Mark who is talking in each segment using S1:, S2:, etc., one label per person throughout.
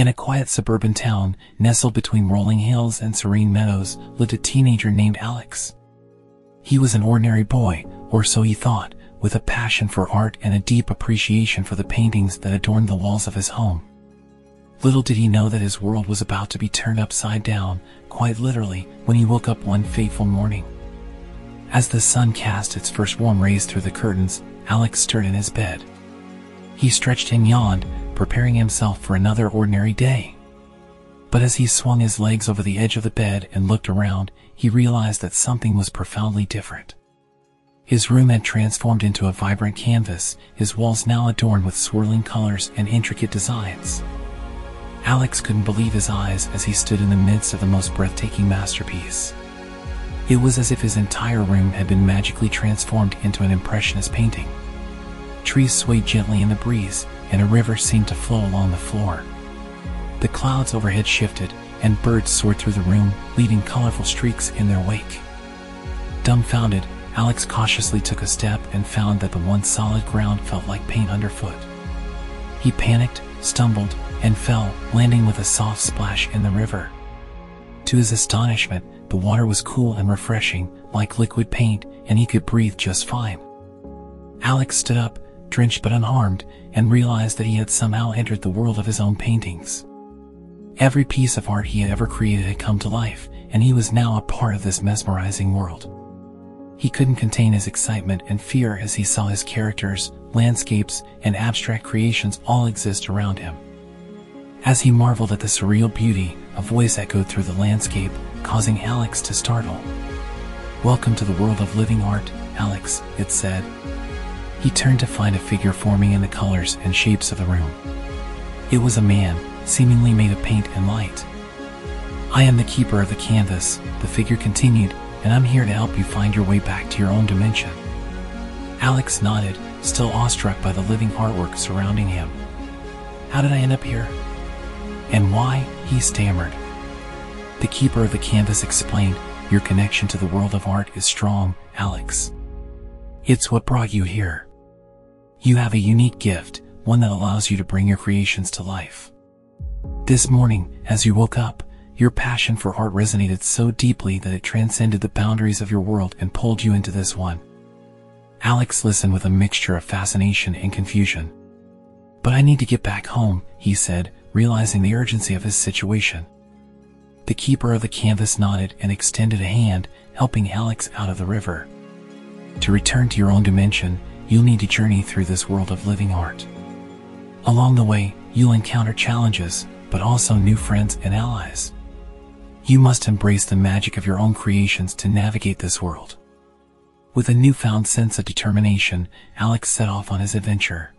S1: In a quiet suburban town, nestled between rolling hills and serene meadows, lived a teenager named Alex. He was an ordinary boy, or so he thought, with a passion for art and a deep appreciation for the paintings that adorned the walls of his home. Little did he know that his world was about to be turned upside down, quite literally, when he woke up one fateful morning. As the sun cast its first warm rays through the curtains, Alex stirred in his bed. He stretched and yawned, preparing himself for another ordinary day. But as he swung his legs over the edge of the bed and looked around, he realized that something was profoundly different. His room had transformed into a vibrant canvas, his walls now adorned with swirling colors and intricate designs. Alex couldn't believe his eyes as he stood in the midst of the most breathtaking masterpiece. It was as if his entire room had been magically transformed into an impressionist painting. Trees swayed gently in the breeze, and a river seemed to flow along the floor. The clouds overhead shifted, and birds soared through the room, leaving colorful streaks in their wake. Dumbfounded, Alex cautiously took a step and found that the once solid ground felt like paint underfoot. He panicked, stumbled, and fell, landing with a soft splash in the river. To his astonishment, the water was cool and refreshing, like liquid paint, and he could breathe just fine. Alex stood up, drenched but unharmed, and realized that he had somehow entered the world of his own paintings. Every piece of art he had ever created had come to life, and he was now a part of this mesmerizing world. He couldn't contain his excitement and fear as he saw his characters, landscapes, and abstract creations all exist around him. As he marveled at the surreal beauty, a voice echoed through the landscape, causing Alex to startle. Welcome to the world of living art, Alex, it said. He turned to find a figure forming in the colors and shapes of the room. It was a man, seemingly made of paint and light. I am the keeper of the canvas, the figure continued, and I'm here to help you find your way back to your own dimension. Alex nodded, still awestruck by the living artwork surrounding him. How did I end up here? And why? He stammered. The keeper of the canvas explained, Your connection to the world of art is strong, Alex. It's what brought you here. You have a unique gift, one that allows you to bring your creations to life. This morning, as you woke up, your passion for art resonated so deeply that it transcended the boundaries of your world and pulled you into this one. Alex listened with a mixture of fascination and confusion. But I need to get back home, he said, realizing the urgency of his situation. The keeper of the canvas nodded and extended a hand, helping Alex out of the river. To return to your own dimension, you'll need to journey through this world of living art. Along the way, you'll encounter challenges, but also new friends and allies. You must embrace the magic of your own creations to navigate this world. With a newfound sense of determination, Alex set off on his adventure.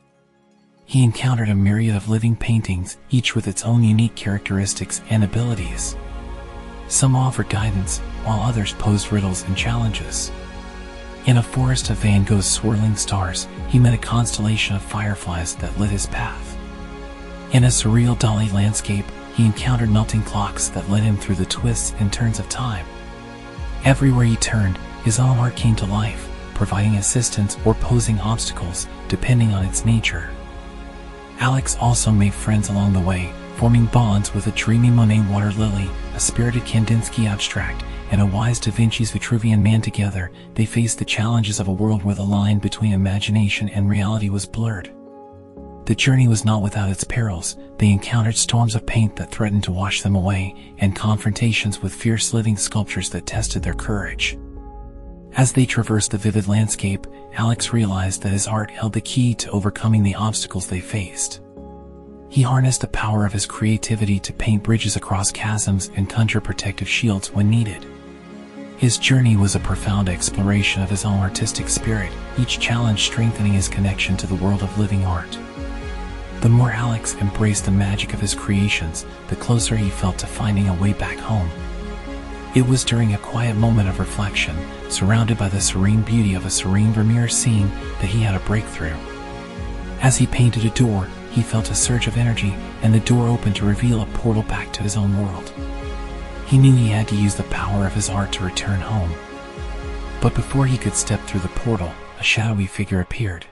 S1: He encountered a myriad of living paintings, each with its own unique characteristics and abilities. Some offered guidance, while others posed riddles and challenges. In a forest of Van Gogh's swirling stars, he met a constellation of fireflies that lit his path. In a surreal Dali landscape, he encountered melting clocks that led him through the twists and turns of time. Everywhere he turned, his own art came to life, providing assistance or posing obstacles, depending on its nature. Alex also made friends along the way, forming bonds with a dreamy Monet water lily, a spirited Kandinsky abstract, and a wise Da Vinci's Vitruvian man together, they faced the challenges of a world where the line between imagination and reality was blurred. The journey was not without its perils. They encountered storms of paint that threatened to wash them away, and confrontations with fierce living sculptures that tested their courage. As they traversed the vivid landscape, Alex realized that his art held the key to overcoming the obstacles they faced. He harnessed the power of his creativity to paint bridges across chasms and conjure protective shields when needed. His journey was a profound exploration of his own artistic spirit, each challenge strengthening his connection to the world of living art. The more Alex embraced the magic of his creations, the closer he felt to finding a way back home. It was during a quiet moment of reflection, surrounded by the serene beauty of a serene Vermeer scene, that he had a breakthrough. As he painted a door, he felt a surge of energy, and the door opened to reveal a portal back to his own world. He knew he had to use the power of his art to return home. But before he could step through the portal, a shadowy figure appeared.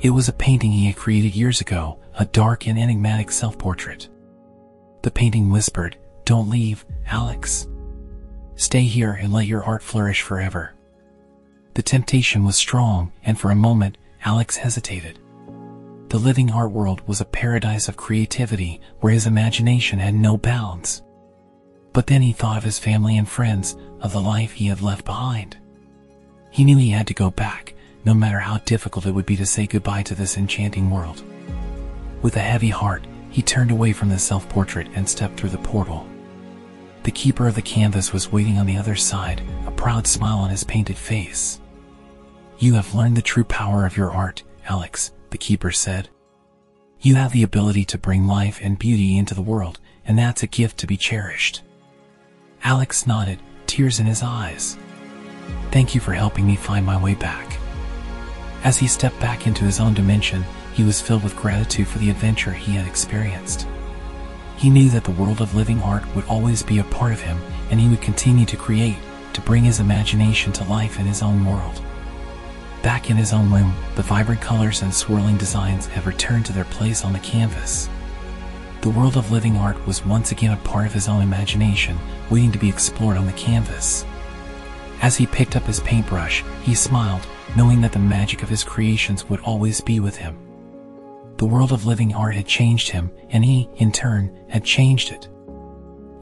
S1: It was a painting he had created years ago, a dark and enigmatic self-portrait. The painting whispered, Don't leave, Alex. Stay here and let your art flourish forever. The temptation was strong, and for a moment, Alex hesitated. The living art world was a paradise of creativity where his imagination had no bounds. But then he thought of his family and friends, of the life he had left behind. He knew he had to go back, no matter how difficult it would be to say goodbye to this enchanting world. With a heavy heart, he turned away from the self-portrait and stepped through the portal. The keeper of the canvas was waiting on the other side, a proud smile on his painted face. You have learned the true power of your art, Alex, the keeper said. You have the ability to bring life and beauty into the world, and that's a gift to be cherished. Alex nodded, tears in his eyes. Thank you for helping me find my way back. As he stepped back into his own dimension, he was filled with gratitude for the adventure he had experienced. He knew that the world of living art would always be a part of him, and he would continue to create, to bring his imagination to life in his own world. Back in his own room, the vibrant colors and swirling designs have returned to their place on the canvas. The world of living art was once again a part of his own imagination, waiting to be explored on the canvas. As he picked up his paintbrush, he smiled, knowing that the magic of his creations would always be with him. The world of living art had changed him, and he, in turn, had changed it.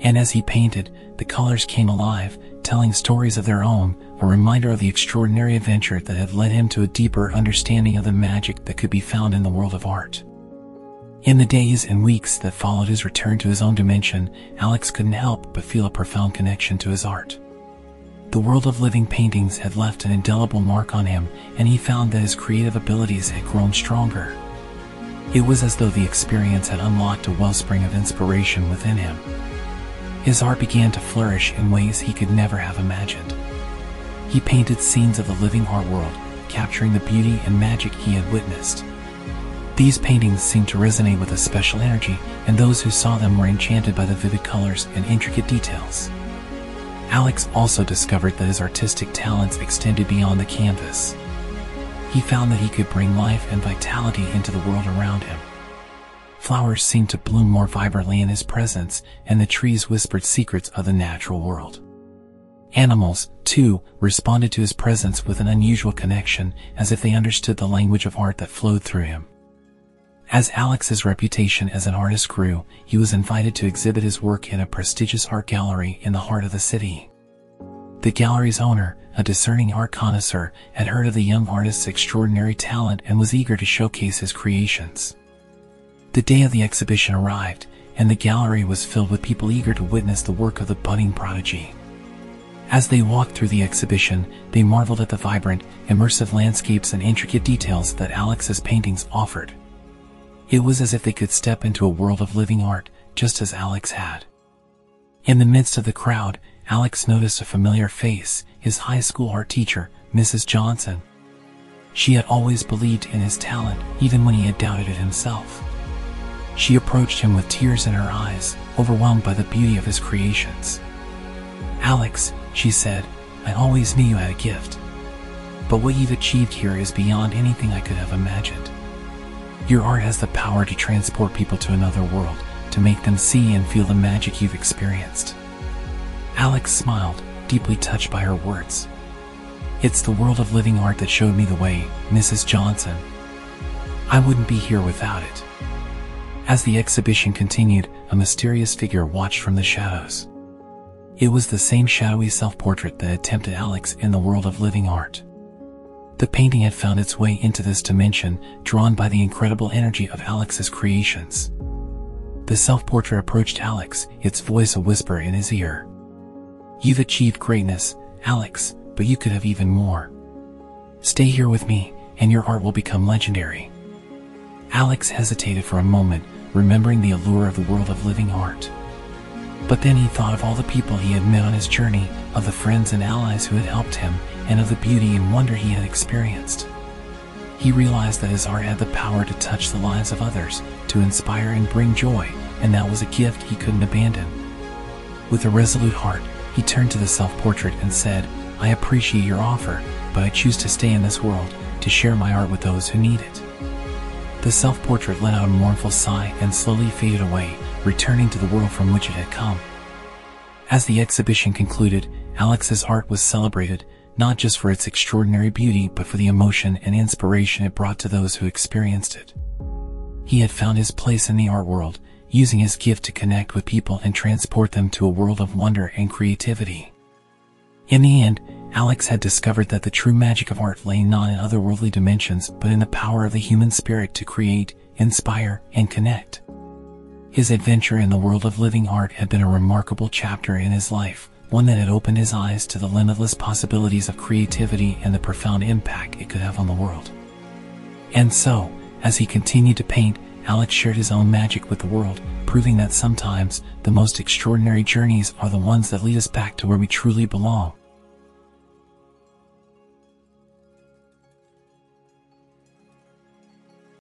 S1: And as he painted, the colors came alive, telling stories of their own, a reminder of the extraordinary adventure that had led him to a deeper understanding of the magic that could be found in the world of art. In the days and weeks that followed his return to his own dimension, Alex couldn't help but feel a profound connection to his art. The world of living paintings had left an indelible mark on him, and he found that his creative abilities had grown stronger. It was as though the experience had unlocked a wellspring of inspiration within him. His art began to flourish in ways he could never have imagined. He painted scenes of the living art world, capturing the beauty and magic he had witnessed. These paintings seemed to resonate with a special energy, and those who saw them were enchanted by the vivid colors and intricate details. Alex also discovered that his artistic talents extended beyond the canvas. He found that he could bring life and vitality into the world around him. Flowers seemed to bloom more vibrantly in his presence, and the trees whispered secrets of the natural world. Animals, too, responded to his presence with an unusual connection, as if they understood the language of art that flowed through him. As Alex's reputation as an artist grew, he was invited to exhibit his work in a prestigious art gallery in the heart of the city. The gallery's owner, a discerning art connoisseur, had heard of the young artist's extraordinary talent and was eager to showcase his creations. The day of the exhibition arrived, and the gallery was filled with people eager to witness the work of the budding prodigy. As they walked through the exhibition, they marveled at the vibrant, immersive landscapes and intricate details that Alex's paintings offered. It was as if they could step into a world of living art, just as Alex had. In the midst of the crowd, Alex noticed a familiar face, his high school art teacher, Mrs. Johnson. She had always believed in his talent, even when he had doubted it himself. She approached him with tears in her eyes, overwhelmed by the beauty of his creations. Alex, she said, I always knew you had a gift. But what you've achieved here is beyond anything I could have imagined. Your art has the power to transport people to another world, to make them see and feel the magic you've experienced. Alex smiled, deeply touched by her words. It's the world of living art that showed me the way, Mrs. Johnson. I wouldn't be here without it. As the exhibition continued, a mysterious figure watched from the shadows. It was the same shadowy self-portrait that had tempted Alex in the world of living art. The painting had found its way into this dimension, drawn by the incredible energy of Alex's creations. The self-portrait approached Alex, its voice a whisper in his ear. You've achieved greatness, Alex, but you could have even more. Stay here with me, and your art will become legendary. Alex hesitated for a moment, remembering the allure of the world of living art. But then he thought of all the people he had met on his journey, of the friends and allies who had helped him, and of the beauty and wonder he had experienced. He realized that his art had the power to touch the lives of others, to inspire and bring joy, and that was a gift he couldn't abandon. With a resolute heart, he turned to the self-portrait and said, I appreciate your offer, but I choose to stay in this world, to share my art with those who need it. The self-portrait let out a mournful sigh and slowly faded away, returning to the world from which it had come. As the exhibition concluded, Alex's art was celebrated, not just for its extraordinary beauty but for the emotion and inspiration it brought to those who experienced it. He had found his place in the art world, using his gift to connect with people and transport them to a world of wonder and creativity. In the end, Alex had discovered that the true magic of art lay not in otherworldly dimensions but in the power of the human spirit to create, inspire, and connect. His adventure in the world of living art had been a remarkable chapter in his life, one that had opened his eyes to the limitless possibilities of creativity and the profound impact it could have on the world. And so, as he continued to paint, Alex shared his own magic with the world, proving that sometimes the most extraordinary journeys are the ones that lead us back to where we truly belong.